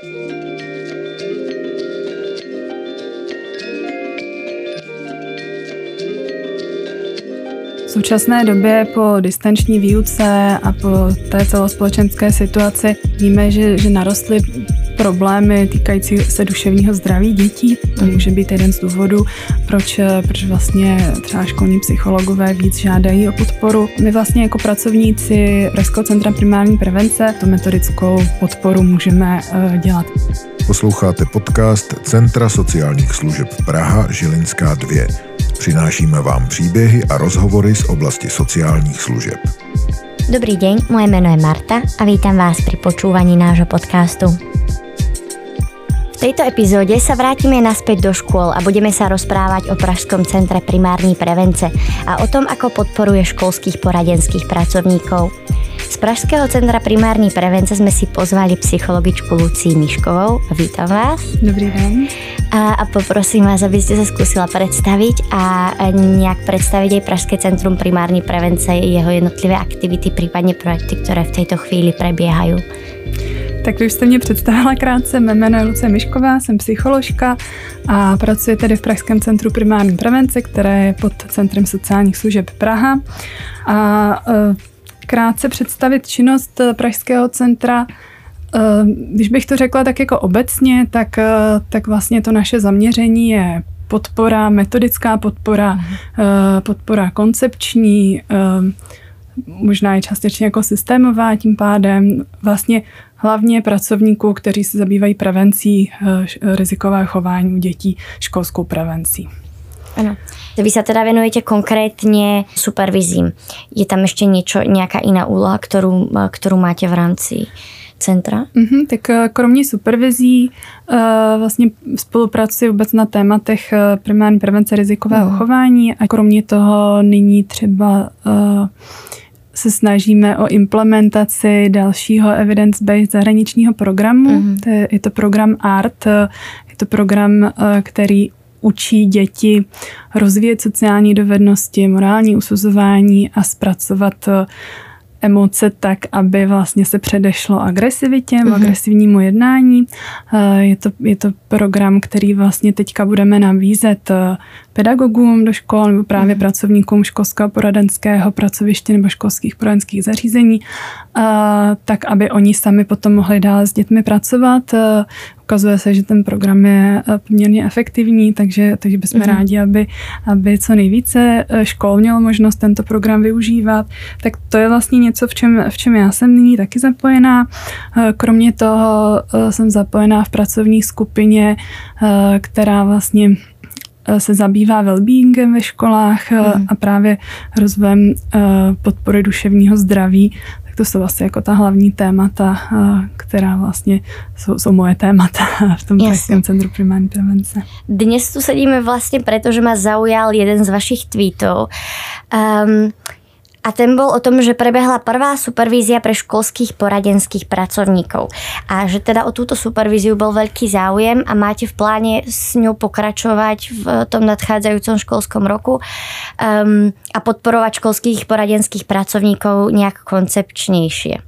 V současné době po distanční výuce a po té celospolečenské situaci víme, že, že narostly problémy týkající se duševního zdraví dětí. To může být jeden z důvodů, proč, proč vlastně třeba školní psychologové víc žádají o podporu. My vlastně jako pracovníci Pražského centra primární prevence tu metodickou podporu můžeme eh, dělat. Posloucháte podcast Centra sociálních služeb Praha Žilinská 2. Přinášíme vám příběhy a rozhovory z oblasti sociálních služeb. Dobrý deň, moje meno je Marta a vítam vás pri počúvaní nášho podcastu. V tejto epizóde sa vrátime naspäť do škôl a budeme sa rozprávať o Pražskom centre primárnej prevence a o tom, ako podporuje školských poradenských pracovníkov. Z Pražského centra primární prevence sme si pozvali psychologičku Lucii Miškovou. Vítam vás. Dobrý den. A, a poprosím vás, aby ste sa skúsila predstaviť a nejak predstaviť aj Pražské centrum primární prevence, jeho jednotlivé aktivity, prípadne projekty, ktoré v tejto chvíli prebiehajú. Tak vy jste mě představila krátce, mé jméno je Luce Mišková, jsem psycholožka a pracuji tedy v Pražském centru primární prevence, které je pod Centrem sociálních služeb Praha. A e, krátce představit činnost eh, Pražského centra. Eh, když bych to řekla tak jako obecně, tak, tak vlastně to naše zaměření je podpora, metodická podpora, podpora koncepční, možná i částečně jako systémová tím pádem. Vlastně hlavně pracovníků, kteří se zabývají prevencí rizikového chování u dětí, školskou prevencí. Ano. Vy sa teda venujete konkrétne supervizím. Je tam ešte niečo, nejaká iná úloha, ktorú, ktorú máte v rámci centra? Mm-hmm, tak eh, kromě supervizí uh, vlastně spolupracuji vůbec na tématech primární prevence rizikového mm. chování a kromě toho nyní třeba uh, se snažíme o implementaci dalšího evidence-based zahraničního programu. Mm. To je, je to program ART, je to program, který učí děti rozvíjet sociální dovednosti, morální usuzování a zpracovat eh, emoce tak, aby vlastně se předešlo agresivitě, mm-hmm. agresivnímu jednání. Eh, je to, je to program, který vlastně teďka budeme nabízet eh, pedagogům do škol nebo právě mm-hmm. pracovníkům školského poradenského pracoviště nebo školských poradenských zařízení, tak aby oni sami potom mohli dál s dětmi pracovat, ukazuje se, že ten program je poměrně efektivní, takže, takže bychom mm-hmm. rádi, aby, aby co nejvíce eh, škol mělo možnost tento program využívat. Tak to je vlastně něco, v čem, v čem já jsem nyní taky zapojená. Eh, kromě toho jsem zapojená v pracovní skupině, která vlastně se zabývá wellbeingem ve školách mm. a právě rozvojem podpory duševního zdraví to jsou asi jako ta hlavní témata, která vlastně jsou, jsou moje témata v tom Pražském centru primární prevence. Dnes tu sedíme vlastně proto, že ma zaujal jeden z vašich tweetov. Um, a ten bol o tom, že prebehla prvá supervízia pre školských poradenských pracovníkov a že teda o túto supervíziu bol veľký záujem a máte v pláne s ňou pokračovať v tom nadchádzajúcom školskom roku um, a podporovať školských poradenských pracovníkov nejak koncepčnejšie.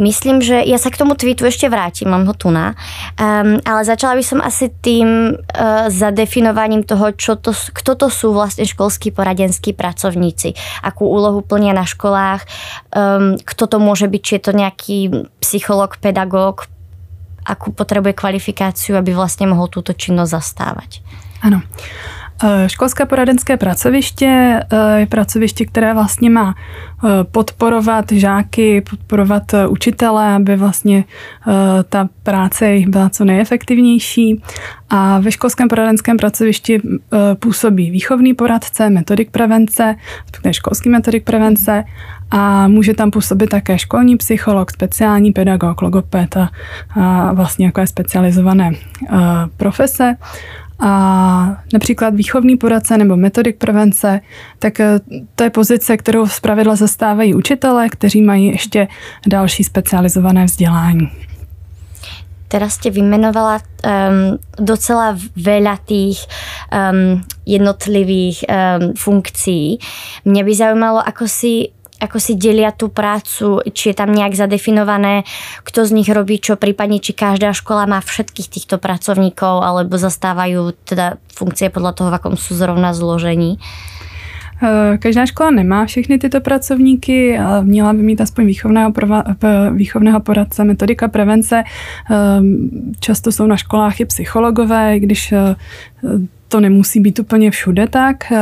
Myslím, že ja sa k tomu tweetu ešte vrátim, mám ho tu na, um, ale začala by som asi tým uh, zadefinovaním toho, čo to, kto to sú vlastne školskí poradenskí pracovníci, akú úlohu plnia na školách, um, kto to môže byť, či je to nejaký psycholog, pedagóg, akú potrebuje kvalifikáciu, aby vlastne mohol túto činnosť zastávať. Ano. Eh, školské poradenské pracoviště eh, je pracoviště, které vlastně má eh, podporovat žáky, podporovat učitele, aby vlastně ta práce jich byla co nejefektivnější. A ve školském poradenském pracovišti působí výchovný poradce, metodik prevence, školský metodik prevence a může tam působit také školní psycholog, speciální pedagog, logoped a, a vlastně jako je specializované profese. A například výchovný poradce nebo metodik prevence, tak eh, to je pozice, kterou z pravidla zastávají učitelé, kteří mají ještě další specializované vzdělání. Teraz ste vymenovala um, docela veľa tých um, jednotlivých um, funkcií. Mňa by zaujímalo, ako si ako si delia tú prácu, či je tam nejak zadefinované, kto z nich robí čo, prípadne či každá škola má všetkých týchto pracovníkov, alebo zastávajú teda funkcie podľa toho, v akom sú zrovna zložení? Eh, každá škola nemá všechny tyto pracovníky, ale měla by mít aspoň výchovného, výchovného poradce, metodika prevence. Ehm, často jsou na školách i psychologové, když eh, to nemusí být úplně všude tak.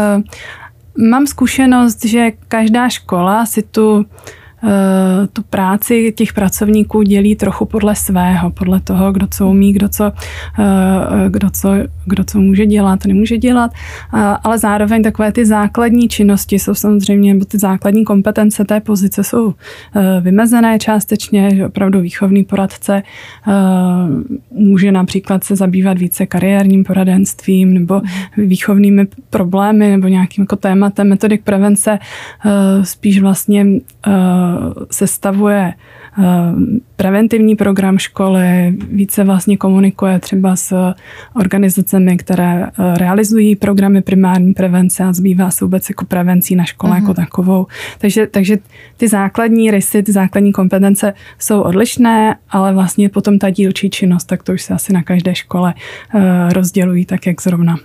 Mám zkušenost, že každá škola si tu tu práci těch pracovníků dělí trochu podle svého, podle toho, kdo co umí, kdo co, eh, kdo co, kdo co může dělat, nemůže dělat, ale zároveň takové ty základní činnosti jsou samozřejmě, nebo ty základní kompetence té pozice jsou eh, vymezené částečně, že opravdu výchovný poradce může například se zabývat více kariérním poradenstvím nebo výchovnými problémy nebo nějakým jako tématem metodik prevence spíš vlastně sestavuje eh, preventivní program školy, více vlastně komunikuje třeba s organizacemi, které eh, realizují programy primární prevence a zbývá se vůbec jako prevencí na škole uh-huh. jako mhm. takovou. Takže, takže ty základní rysy, ty základní kompetence jsou odlišné, ale vlastně potom ta dílčí činnost, tak to už se asi na každé škole eh, rozdělují tak, jak zrovna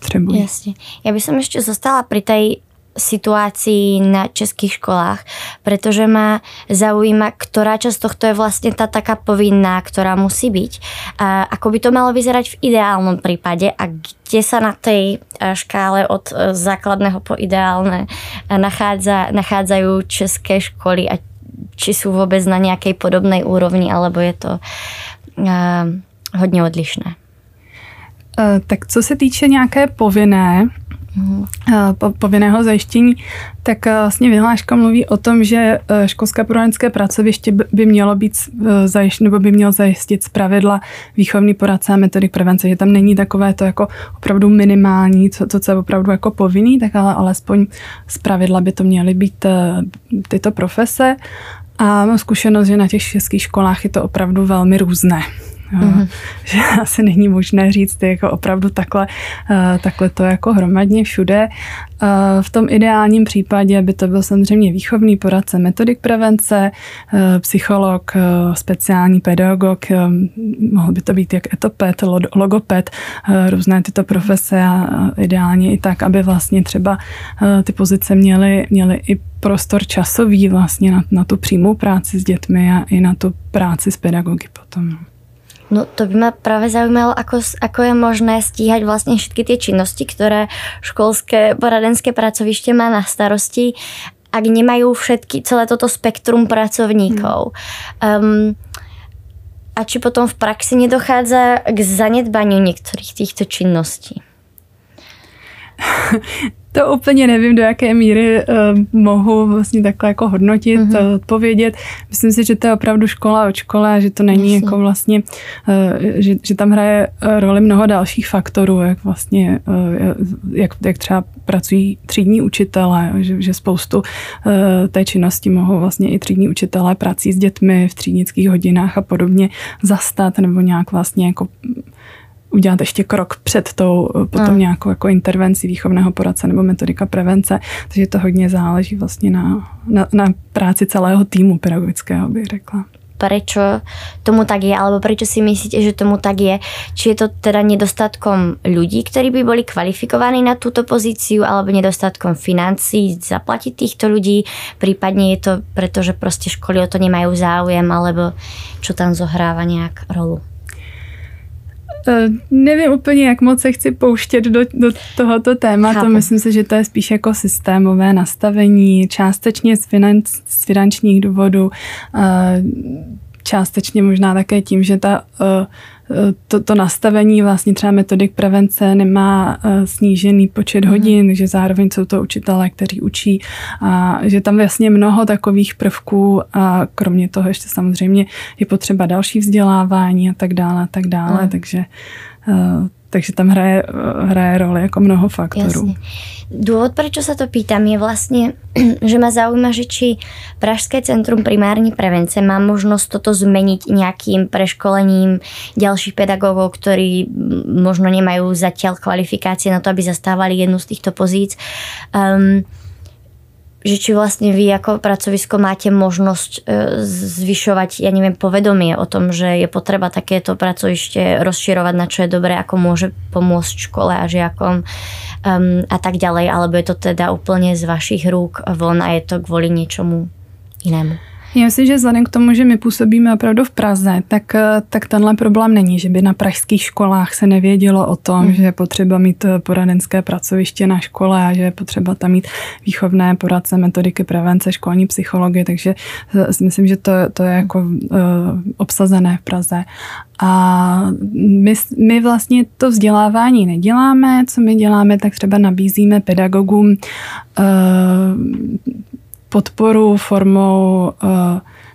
potřebují. Jasně. Já bych ještě zostala pri tej situácií na českých školách, pretože ma zaujíma, ktorá časť tohto je vlastne tá taká povinná, ktorá musí byť. A ako by to malo vyzerať v ideálnom prípade a kde sa na tej e, škále od e, základného po ideálne nachádza, nachádzajú české školy a či sú vôbec na nejakej podobnej úrovni, alebo je to uh, hodně odlišné. Tak co se týče nějaké povinné, Eh, povinného zajištění, tak eh, vlastně vyhláška mluví o tom, že eh, školské poradenské pracoviště by mělo být zajištěno, nebo by mělo zajistit zpravidla výchovný poradce a metodik prevence, že tam není takové to jako opravdu minimální, co, to, co je opravdu jako povinný, tak ale alespoň zpravidla by to měly být tyto profese. A mám zkušenost, že na těch českých školách je to opravdu velmi různé. Mm-hmm. Že asi není možné říct jako opravdu takhle, eh, takhle to jako hromadně všude. Eh, v tom ideálním případě by to byl samozřejmě výchovný poradce metodik prevence, eh, psycholog, speciální pedagog, mohl by to být jak etoped, logoped, různé tyto profese a ideálně i tak, aby vlastně třeba ty pozice měly, měly i prostor časový vlastně na, na tu přímou práci s dětmi a i na tu práci s pedagogy potom. No to by ma práve zaujímalo, ako, ako je možné stíhať vlastne všetky tie činnosti, ktoré školské poradenské pracovište má na starosti, ak nemajú všetky, celé toto spektrum pracovníkov. Hmm. Um, a či potom v praxi nedochádza k zanedbaniu niektorých týchto činností? To úplně nevím, do jaké míry uh, mohu vlastně takhle jako hodnotit, mm-hmm. odpovědět. Myslím si, že to je opravdu škola od školy a že to není Myslím. jako vlastně, uh, že, že tam hraje roli mnoho dalších faktorů, jak vlastně, uh, jak, jak třeba pracují třídní učitelé, že, že spoustu uh, té činnosti mohou vlastně i třídní učitelé prací s dětmi v třídnických hodinách a podobně zastat nebo nějak vlastně jako udělat ještě krok před tou potom hmm. nějakou jako intervenci výchovného poradce nebo metodika prevence, takže to hodně záleží vlastně na, na, na práci celého týmu pedagogického, bych řekla prečo tomu tak je, alebo prečo si myslíte, že tomu tak je. Či je to teda nedostatkom ľudí, ktorí by boli kvalifikovaní na túto pozíciu, alebo nedostatkom financí zaplatiť týchto ľudí, prípadne je to preto, že proste školy o to nemajú záujem, alebo čo tam zohráva nejak rolu. Uh, nevím úplně, jak moc se chci pouštět do, do tohoto tématu. Chápu. Myslím si, že to je spíš jako systémové nastavení, částečně z, financ, z finančních důvodů, uh, částečně možná také tím, že ta uh, to, to nastavení vlastně třeba metodik prevence nemá eh, snížený počet mhm. hodin, mm. že zároveň jsou to učitelé, kteří učí a že tam vlastně mnoho takových prvků a kromě toho ještě samozřejmě je potřeba další vzdělávání a tak dále a tak dále, mm. takže eh, takže tam hraje, hraje roli jako mnoho faktorů. Jasne. Dôvod, prečo sa to pýtam, je vlastne, že ma zaujíma, že či Pražské centrum primární prevence má možnosť toto zmeniť nejakým preškolením ďalších pedagógov, ktorí možno nemajú zatiaľ kvalifikácie na to, aby zastávali jednu z týchto pozíc. Um, že či vlastne vy ako pracovisko máte možnosť e, zvyšovať, ja neviem, povedomie o tom, že je potreba takéto pracovište rozširovať, na čo je dobré, ako môže pomôcť škole a žiakom um, a tak ďalej, alebo je to teda úplne z vašich rúk von a je to kvôli niečomu inému? Já myslím, že vzhledem k tomu, že my působíme opravdu v Praze, tak, eh, tak tenhle problém není, že by na pražských školách se nevědělo o tom, mm. že je potřeba mít eh, poradenské pracoviště na škole a že je potřeba tam mít výchovné poradce, metodiky prevence, školní psychologie, takže eh, si myslím, že to, to je jako uh, obsazené v Praze. A my, my vlastně to vzdělávání neděláme, co my děláme, tak třeba nabízíme pedagogům uh, podporu formou uh,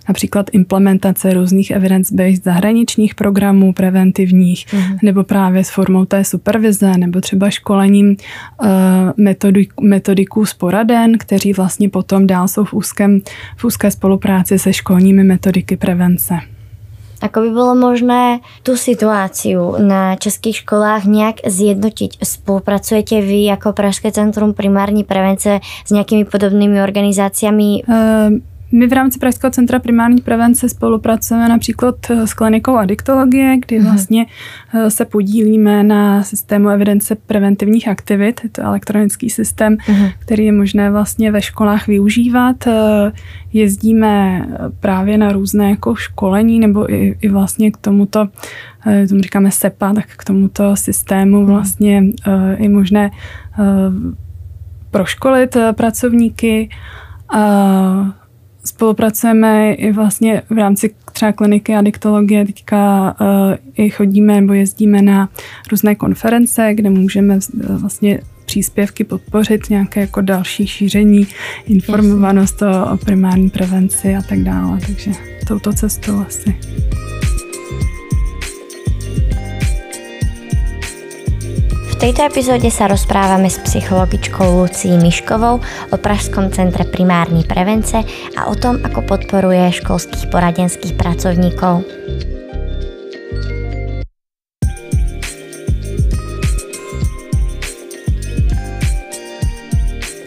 například implementace různých evidence-based zahraničních programů preventivních, mm. nebo právě s formou té supervize, nebo třeba školením uh, metodik, metodiků z poraden, kteří vlastně potom dál jsou v, úzkém, v úzké spolupráci se školními metodiky prevence. Ako by bolo možné tú situáciu na českých školách nejak zjednotiť? Spolupracujete vy ako Pražské centrum primární prevence s nejakými podobnými organizáciami? Uh, my v rámci Pražského centra primární prevence spolupracujeme například s klinikou adiktologie, kdy mhm. vlastně eh, se podílíme na systému evidence preventivních aktivit. Je to elektronický systém, uh-huh. který je možné vlastně ve školách využívat. Eh, jezdíme eh, právě na různé jako školení nebo i, i vlastně k tomuto, tomu říkáme SEPA, tak k tomuto systému mhm. vlastně je možné proškolit pracovníky. Spolupracujeme i vlastně v rámci třeba kliniky adiktologie, teďka uh, i chodíme nebo jezdíme na různé konference, kde můžeme vlastně příspěvky podpořit, nějaké jako další šíření, informovanost o, o primární prevenci a tak dále. Takže touto cestou asi. Tejto epizóde sa rozprávame s psychologičkou Lucí Miškovou o Pražskom centre primární prevence a o tom, ako podporuje školských poradenských pracovníkov.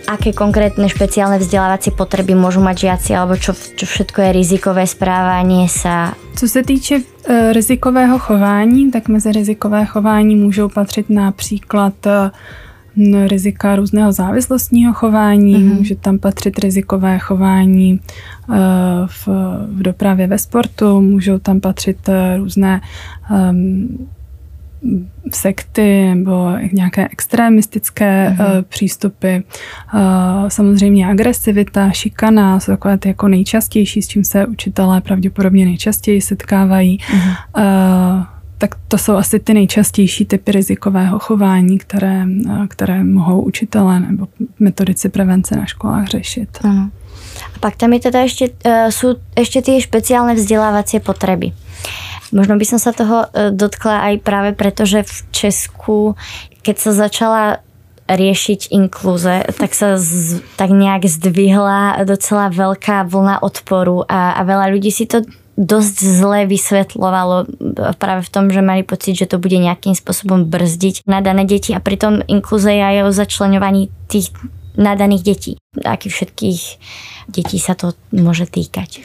Aké konkrétne špeciálne vzdělávací potreby môžu mať žiaci, alebo čo, čo všetko je rizikové správanie sa? Co se týče e, rizikového chování, tak mezi rizikové chování můžou patřit například e, rizika různého závislostního chování, mm-hmm. může tam patřit rizikové chování e, v, v dopravě ve sportu, můžou tam patřit různé um, sekty nebo nějaké extremistické mm-hmm. uh, přístupy. Uh, samozřejmě agresivita, šikana jsou takové ty jako nejčastější, s čím se učitelé pravděpodobně nejčastěji setkávají. Mm-hmm. Uh, tak to jsou asi ty nejčastější typy rizikového chování, které, které mohou učitelé nebo metodici prevence na školách řešit. Ano. A pak tam je teda ještě, uh, jsou ještě ty speciální vzdělávací potřeby. Možno by som sa toho e, dotkla aj práve preto, že v Česku, keď sa začala riešiť inklúze, tak sa z, tak nejak zdvihla docela veľká vlna odporu a, a veľa ľudí si to dosť zle vysvetľovalo práve v tom, že mali pocit, že to bude nejakým spôsobom brzdiť nadané deti a pritom inklúze je aj o začlenovaní tých nadaných detí. Aký všetkých detí sa to môže týkať?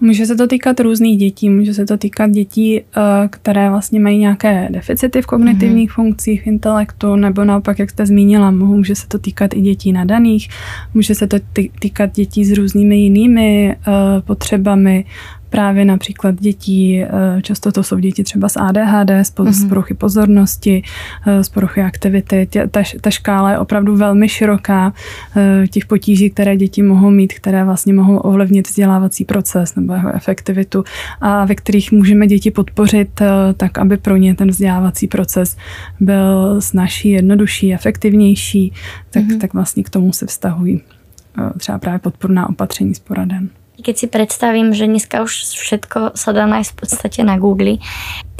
Může se to týkat různých dětí, může se to týkat dětí, eh, které vlastně mají nějaké deficity v kognitivních mm-hmm. funkcích, v intelektu, nebo naopak, jak jste zmínila, může se to týkat i dětí nadaných, může se to týkat dětí s různými jinými uh, potřebami, právě například dětí, eh, často to jsou děti třeba s ADHD, z mm-hmm. poruchy pozornosti, z poruchy aktivity. Ta, ta škála je opravdu velmi široká těch potíží, které děti mohou mít, které vlastně mohou ovlivnit vzdělávací proces nebo jeho efektivitu a ve kterých můžeme děti podpořit tak, aby pro ně ten vzdělávací proces byl snažší, jednodušší, efektivnější, tak, mm-hmm. tak vlastně k tomu se vztahují třeba právě podporná opatření s poraden keď si predstavím, že dneska už všetko sa dá nájsť v podstate na Google,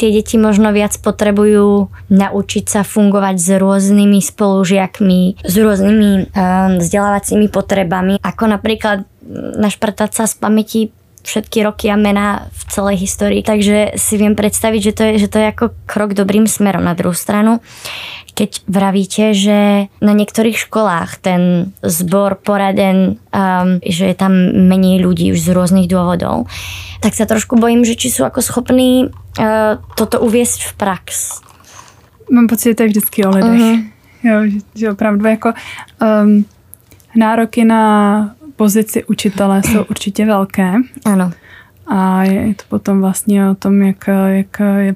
tie deti možno viac potrebujú naučiť sa fungovať s rôznymi spolužiakmi, s rôznymi um, vzdelávacími potrebami, ako napríklad našprtať sa z pamäti všetky roky a mená v celej histórii, takže si viem predstaviť, že to je, že to je ako krok dobrým smerom. Na druhú stranu, keď vravíte, že na niektorých školách ten zbor poraden, um, že je tam menej ľudí už z rôznych dôvodov, tak sa trošku bojím, že či sú ako schopní uh, toto uviesť v prax. Mám pocit, že to je vždycky o lidech. Uh-huh. Jo, že, že opravdu jako um, nároky na pozici učitele jsou určitě velké. Ano. A je to potom vlastně o tom, jak, jak je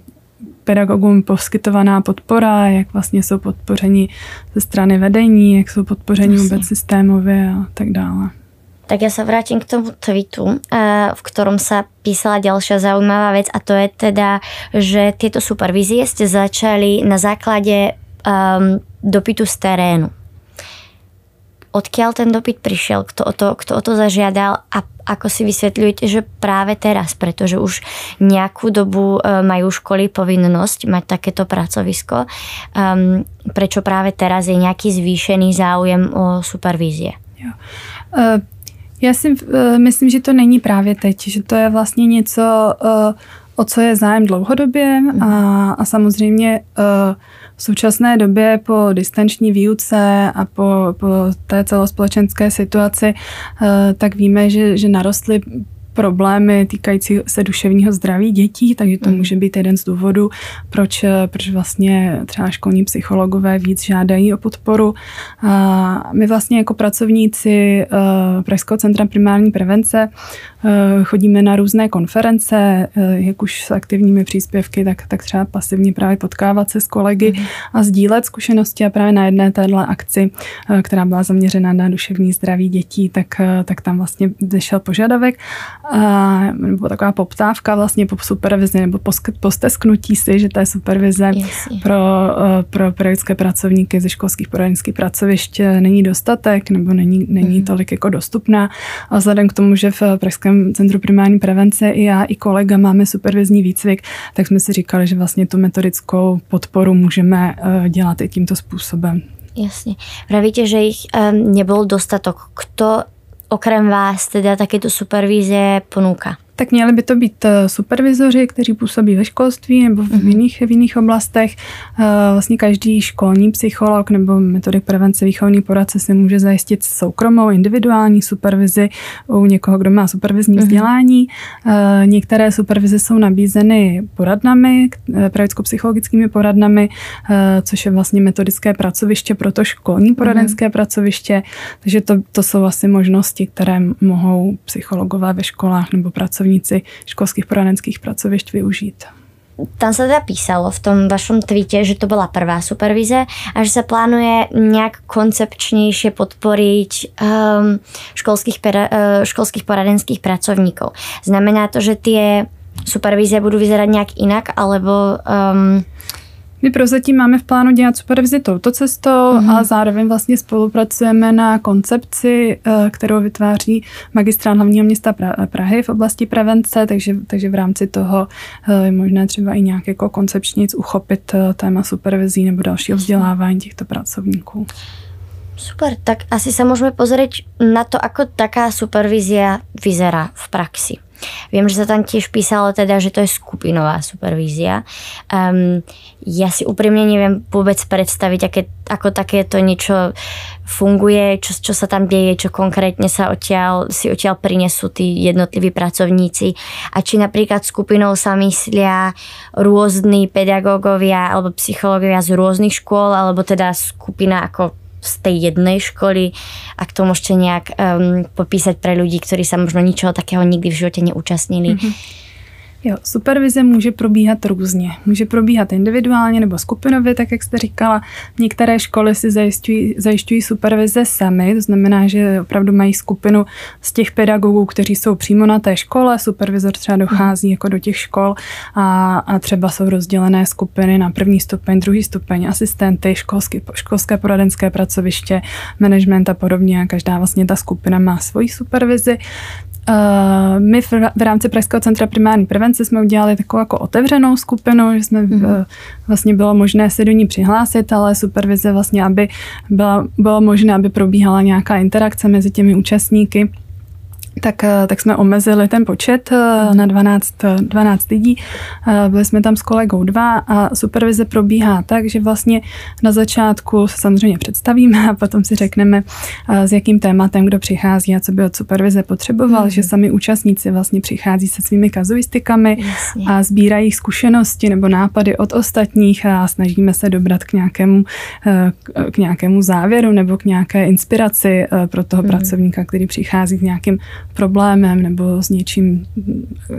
pedagogům poskytovaná podpora, jak vlastně jsou podpořeni ze strany vedení, jak jsou podpořeni vůbec systémově a tak dále. Tak ja sa vrátim k tomu tweetu, eh, v ktorom sa písala ďalšia zaujímavá vec a to je teda, že tieto supervízie ste začali na základe um, dopytu z terénu odkiaľ ten dopyt prišiel, kto o to, kto o to zažiadal a ako si vysvetľujete, že práve teraz, pretože už nejakú dobu e, majú školy povinnosť mať takéto pracovisko, um, prečo práve teraz je nejaký zvýšený záujem o supervízie? Jo. Uh, já si uh, myslím, že to není právě teď, že to je vlastně něco, uh, o co je zájem dlouhodobě a, a samozřejmě uh, v současné době po distanční výuce a po, po té celospolečenské situaci, eh, tak víme, že, že narostly problémy týkající se duševního zdraví dětí, takže to mm. může být jeden z důvodů, proč, proč vlastně třeba školní psychologové víc žádají o podporu. A my vlastně jako pracovníci eh, Pražského centra primární prevence Eh, chodíme na různé konference, eh, jak už s aktivními příspěvky, tak, tak třeba pasivně právě potkávat se s kolegy mm. a sdílet zkušenosti a právě na jedné téhle akci, eh, která byla zaměřena na duševní zdraví dětí, tak, tak tam vlastně vyšel požadavek nebo taková poptávka vlastně po supervizi nebo postesknutí si, že té supervize yes. pro, pro pedagogické pracovníky ze školských poradenských pracovišť není dostatek nebo není, není mm. tolik jako dostupná. A vzhledem k tomu, že v Pražském Českém centru primární prevence i já, i kolega máme supervizní výcvik, tak jsme si říkali, že vlastně tu metodickou podporu můžeme eh, dělat i tímto způsobem. Jasně. Pravíte, že jich um, nebyl dostatok. Kto okrem vás teda takéto supervízie ponúka? Tak měli by to být eh, supervizoři, kteří působí ve školství nebo v mhm. jiných, v jiných oblastech. Eh, vlastně každý školní psycholog nebo metodik prevence výchovný poradce si může zajistit soukromou individuální supervizi u někoho, kdo má supervizní mhm. vzdělání. Eh, některé supervize jsou nabízeny poradnami, pravicko-psychologickými poradnami, což je vlastně metodické pracoviště pro to školní poradenské mm. pracoviště. Takže to, to jsou asi možnosti, které mohou psychologové ve školách nebo pracovníci pracovníci školských poradenských pracovišť využít. Tam sa teda písalo v tom vašom tweete, že to bola prvá supervize a že sa plánuje nejak koncepčnejšie podporiť um, školských, pera, uh, školských poradenských pracovníkov. Znamená to, že tie supervízie budú vyzerať nejak inak, alebo um, my prozatím máme v plánu dělat supervizi touto cestou mm-hmm. a zároveň vlastně spolupracujeme na koncepci, eh, kterou vytváří magistrát hlavního města Prahy v oblasti prevence, takže, takže v rámci toho eh, je možné třeba i nějak jako koncepčnic uchopit eh, téma supervizí nebo dalšího vzdělávání těchto pracovníků. Super, tak asi sa môžeme pozrieť na to, ako taká supervízia vyzerá v praxi. Viem, že sa tam tiež písalo teda, že to je skupinová supervízia. Um, ja si úprimne neviem vôbec predstaviť, aké, ako takéto niečo funguje, čo, čo sa tam deje, čo konkrétne sa odtiaľ, si odtiaľ prinesú tí jednotliví pracovníci a či napríklad skupinou sa myslia rôzni pedagógovia alebo psychológovia z rôznych škôl, alebo teda skupina ako z tej jednej školy, ak to môžete nejak um, popísať pre ľudí, ktorí sa možno ničeho takého nikdy v živote neúčastnili. Mm-hmm. Jo, supervize může probíhat různě. Může probíhat individuálně nebo skupinově, tak jak jste říkala. Některé školy si zajišťují, zajišťují supervize sami, to znamená, že opravdu mají skupinu z těch pedagogů, kteří jsou přímo na té škole. Supervizor třeba dochází jako do těch škol a, a třeba jsou rozdělené skupiny na první stupeň, druhý stupeň, asistenty, školský, školské poradenské pracoviště, management a podobně. A každá vlastně ta skupina má svoji supervizi. Uh, my v, v rámci Pražského centra primární prevence jsme udělali takovou jako otevřenou skupinu, že jsme mm-hmm. vlastně bylo možné se do ní přihlásit, ale supervize vlastně, aby byla, bylo možné, aby probíhala nějaká interakce mezi těmi účastníky tak, eh, tak jsme omezili ten počet eh, na 12, 12 lidí. Eh, byli jsme tam s kolegou dva a supervize probíhá tak, že vlastně na začátku se samozřejmě představíme a potom si řekneme, s jakým tématem kdo přichází a co by od supervize potřeboval, hmm. že sami účastníci vlastně přichází se svými kazuistikami Jasně. a sbírají zkušenosti nebo nápady od ostatních a snažíme se dobrat k nějakému, k nějakému závěru nebo k nějaké inspiraci pro toho hmm. pracovníka, který přichází k nějakým problémem nebo s něčím,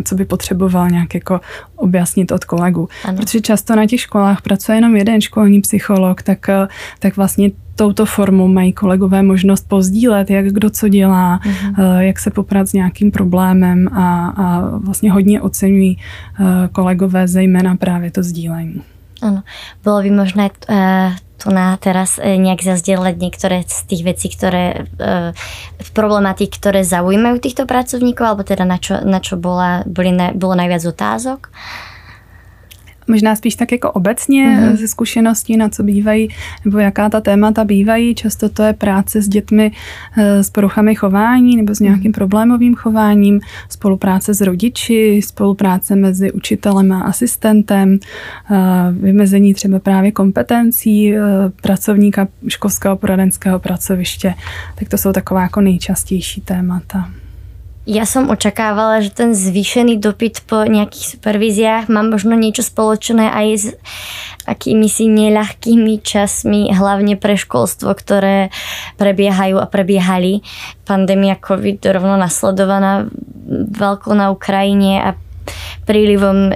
co by potřeboval nějak jako objasnit od kolegu. Ano. Protože často na těch školách pracuje jenom jeden školní psycholog, tak, tak vlastně touto formou mají kolegové možnost pozdílet, jak kdo co dělá, uh-huh. jak se poprat s nějakým problémem a, a vlastně hodně oceňují eh, kolegové zejména právě to sdílení. Ano, bylo by možné uh, tu na teraz e, nejak zazdieľať niektoré z tých vecí, ktoré v problematik, ktoré zaujímajú týchto pracovníkov, alebo teda na čo, na čo bola, boli, bolo najviac otázok? Možná spíš tak jako obecně mm-hmm. ze zkušeností, na co bývají, nebo jaká ta témata bývají. Často to je práce s dětmi eh, s poruchami chování nebo s nějakým mm-hmm. problémovým chováním, spolupráce s rodiči, spolupráce mezi učitelem a asistentem, eh, vymezení třeba právě kompetencí pracovníka školského poradenského pracoviště. Tak to jsou taková jako nejčastější témata. Ja som očakávala, že ten zvýšený dopyt po nejakých supervíziách má možno niečo spoločné aj s akými si neľahkými časmi, hlavne pre školstvo, ktoré prebiehajú a prebiehali. Pandémia COVID rovno nasledovaná veľkou na Ukrajine a prílivom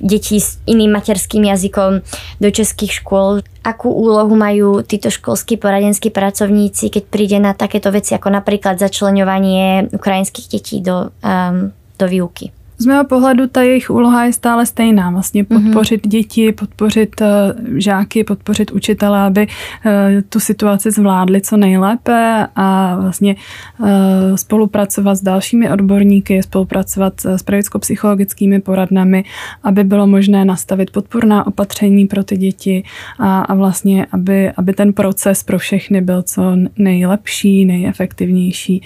detí s iným materským jazykom do českých škôl. Akú úlohu majú títo školskí poradenskí pracovníci, keď príde na takéto veci ako napríklad začlenovanie ukrajinských detí do, um, do výuky? Z mého pohledu ta jejich úloha je stále stejná. Vlastně mhm. podpořit mm-hmm. děti, podpořit uh, žáky, podpořit učitele, aby uh, tu situaci zvládli co nejlépe a vlastně uh, spolupracovat s dalšími odborníky, spolupracovat s pedagogicko-psychologickými poradnami, aby bylo možné nastavit podporná opatření pro ty děti a, a vlastně, aby, aby ten proces pro všechny byl co nejlepší, nejefektivnější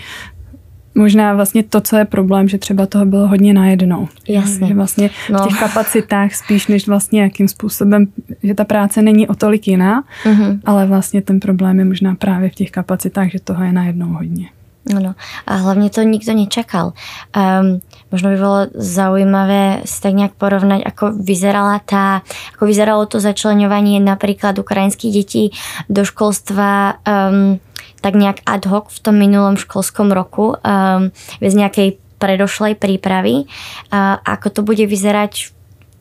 možná vlastně to, co je problém, že třeba toho bylo hodně najednou. Jasně. Že vlastně no. v těch kapacitách spíš než vlastně jakým způsobem, že ta práce není o tolik jiná, mm-hmm. ale vlastně ten problém je možná právě v těch kapacitách, že toho je najednou hodně. Ano. A hlavně to nikto nečakal. Um, možno by bylo zaujímavé si tak nějak porovnať, ako vyzerala tá, ako vyzeralo to začlenovanie napríklad ukrajinských detí do školstva um, tak nejak ad hoc v tom minulom školskom roku um, bez nejakej predošlej prípravy. A ako to bude vyzerať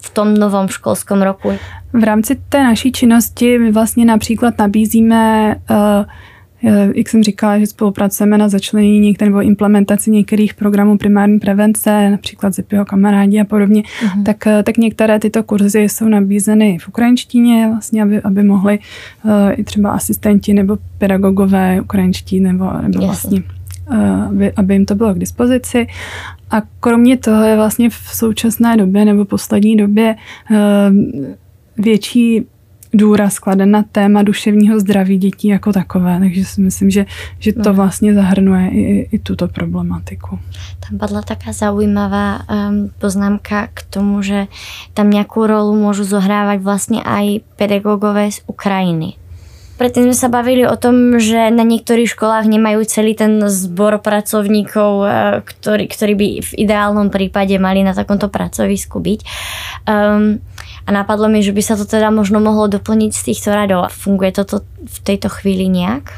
v tom novom školskom roku? V rámci té naší činnosti my vlastně například nabízíme uh, jak jsem říkala, že spolupracujeme na začlenění některé nebo implementaci některých programů primární prevence, například ZIPIho kamarádi a podobně, uh-huh. tak, eh, tak některé tyto kurzy jsou nabízeny v ukrajinštině, vlastně, aby, aby mohli uh, i třeba asistenti nebo pedagogové ukrajinští nebo, nebo vlastně aby, aby jim to bylo k dispozici. A kromě toho je vlastně v současné době nebo poslední době větší důraz kladen na téma duševního zdraví dětí jako takové, takže si myslím, že, že to no. vlastně zahrnuje i, i tuto problematiku. Tam padla taká zaujímavá um, poznámka k tomu, že tam nějakou rolu môžu zohrávať vlastne aj pedagogové z Ukrajiny. Predtým sme sa bavili o tom, že na niektorých školách nemajú celý ten zbor pracovníkov, e, ktorý, ktorý by v ideálnom prípade mali na takomto pracovisku byť. Um, a napadlo mi, že by sa to teda možno mohlo doplniť z týchto radov. Funguje toto v tejto chvíli nějak?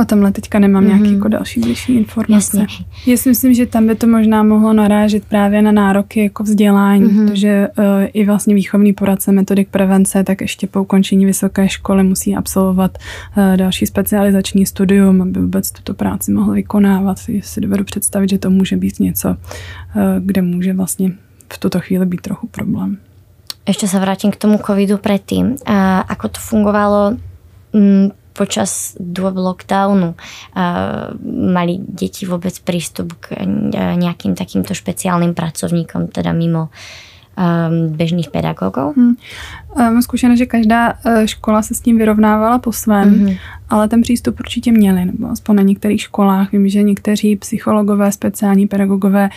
O tomhle teďka nemám mm-hmm. nějaké jako další bližší informace. Jasně. Já si myslím, že tam by to možná mohlo narážet právě na nároky jako vzdělání, mm-hmm. protože uh, i vlastně výchovný poradce metodik prevence, tak ještě po ukončení vysoké školy musí absolvovat uh, další specializační studium, aby vůbec tuto práci mohl vykonávat. Já si dovedu představit, že to může být něco, uh, kde může vlastně v tuto chvíli být trochu problém. Ešte sa vrátim k tomu covidu predtým. A ako to fungovalo m, počas dôb lockdownu? A mali deti vôbec prístup k nejakým takýmto špeciálnym pracovníkom, teda mimo um, bežných pedagogů? Hmm. Mám zkušenost, že každá eh, škola se s tím vyrovnávala po svém, mm-hmm. ale ten přístup určitě měli, nebo aspoň na některých školách. Vím, že někteří psychologové, speciální pedagogové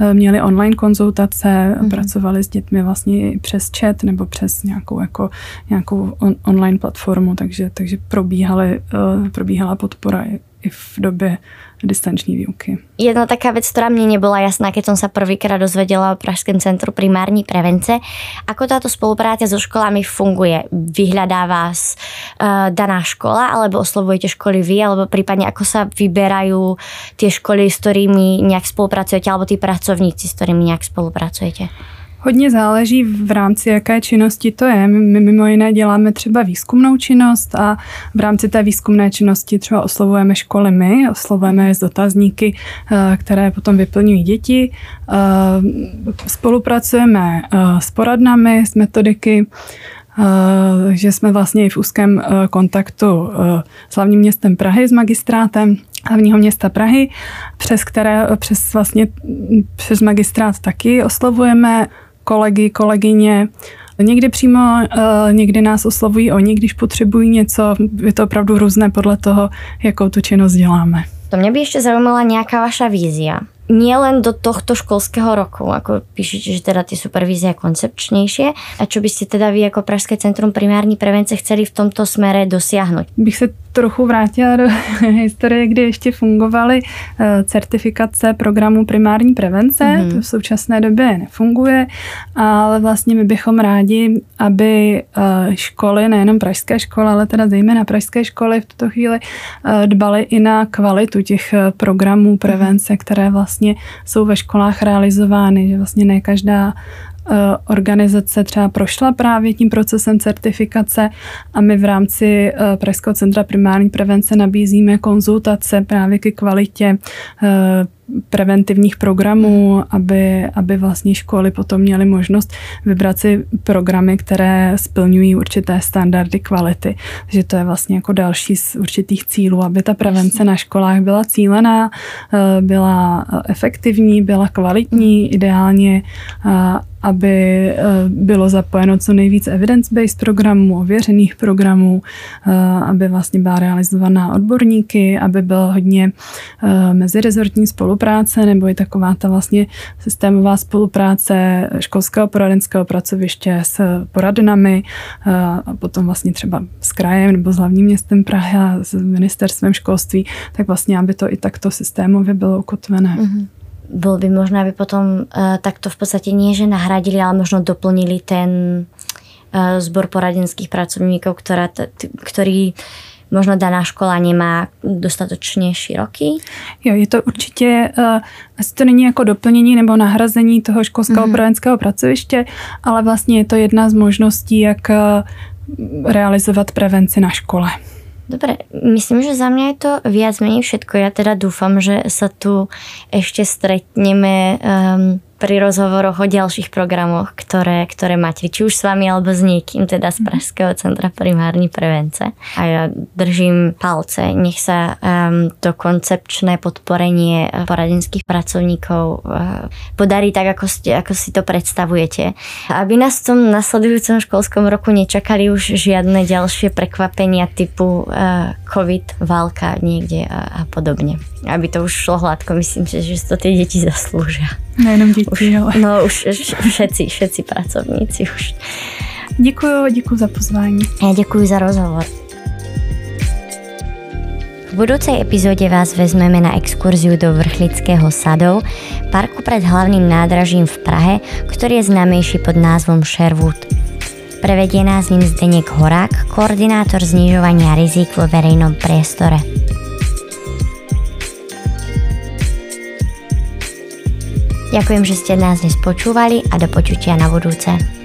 eh, měli online konzultace, mm-hmm. pracovali s dětmi vlastně přes chat nebo přes nějakou, jako, nějakou on, online platformu, takže, takže probíhaly, eh, probíhala podpora i, v době distanční výuky. Jedna taká vec, ktorá mne nebola jasná, keď som sa prvýkrát dozvedela o Pražském centru primární prevence, ako táto spolupráca so školami funguje. Vyhľadá vás uh, daná škola, alebo oslovujete školy vy, alebo prípadne ako sa vyberajú tie školy, s ktorými nejak spolupracujete, alebo tí pracovníci, s ktorými nejak spolupracujete? Hodně záleží v rámci jaké činnosti to je. My mimo jiné děláme třeba výzkumnou činnost a v rámci té výzkumné činnosti třeba oslovujeme školy my, oslovujeme je z dotazníky, eh, které potom vyplňují děti. Eh, spolupracujeme eh, s poradnami, s metodiky, že jsme vlastně i v úzkém kontaktu s hlavním městem Prahy, s magistrátem hlavního města Prahy, přes které přes vlastně přes magistrát taky oslovujeme kolegy, kolegyně. Někdy přímo, eh, někdy nás oslovují oni, když potřebují něco. Je to opravdu různé podle toho, jakou tu činnost děláme. To mě by ještě zajímala nějaká vaša vízia nie len do tohto školského roku, ako píšete, že teda tie supervízie koncepčnejšie. A čo by ste teda vy ako Pražské centrum primární prevence chceli v tomto smere dosiahnuť? Bych se trochu vrátila do historie, kdy ještě fungovaly eh, certifikace programu primární prevence. Mm-hmm. To v současné době nefunguje, ale vlastně my bychom rádi, aby eh, školy, nejenom pražské školy, ale teda zejména pražské školy v tuto chvíli eh, dbaly i na kvalitu těch programů prevence, které vlastně jsou ve školách realizovány, že vlastně ne každá organizace třeba prošla právě tím procesem certifikace a my v rámci eh, Pražského centra primární prevence nabízíme konzultace právě ke kvalitě eh, preventivních programů, aby, aby vlastně školy potom měly možnost vybrat si programy, které splňují určité standardy kvality. Takže to je vlastně jako další z určitých cílů, aby ta prevence na školách byla cílená, byla efektivní, byla kvalitní, ideálně aby eh, bylo zapojeno co nejvíc evidence-based programů, ověřených programů, eh, aby vlastně byla realizovaná odborníky, aby byla hodně eh, mezirezortní spolupráce nebo i taková ta vlastně systémová spolupráce školského poradenského pracoviště s poradnami a potom vlastně třeba s krajem nebo s hlavním městem Prahy a s ministerstvem školství, tak vlastně, aby to i takto systémově bylo ukotvené. Mm-hmm bol by možno, aby potom uh, takto v podstate nie, že nahradili, ale možno doplnili ten uh, zbor poradenských t- ktorý možno daná škola nemá dostatočně široký? Jo, je to určitě, uh, asi to není jako doplnění nebo nahrazení toho školského mm-hmm. poradenského pracoviště, ale vlastně je to jedna z možností, jak uh, realizovat prevenci na škole. Dobre, myslím, že za mňa je to viac menej všetko. Ja teda dúfam, že sa tu ešte stretneme um, pri rozhovoroch o ďalších programoch, ktoré, ktoré máte, či už s vami alebo s niekým, teda z. Pražského centra primární prevence. A ja držím palce, nech sa um, to koncepčné podporenie poradenských pracovníkov uh, podarí tak, ako, ste, ako si to predstavujete. Aby nás v tom nasledujúcom školskom roku nečakali už žiadne ďalšie prekvapenia typu uh, COVID, válka niekde a, a podobne. Aby to už šlo hladko, myslím, že, že to tie deti zaslúžia. Nejenom děti, už, ale... No už všetci, všetci pracovníci už. Děkuji, děkuji za pozvání. Já děkuji za rozhovor. V budúcej epizóde vás vezmeme na exkurziu do Vrchlického sadov, parku pred hlavným nádražím v Prahe, ktorý je známejší pod názvom Sherwood. Prevedie nás ním Zdeněk Horák, koordinátor znižovania rizik vo verejnom priestore. Ďakujem, že ste nás dnes počúvali a do počutia na budúce.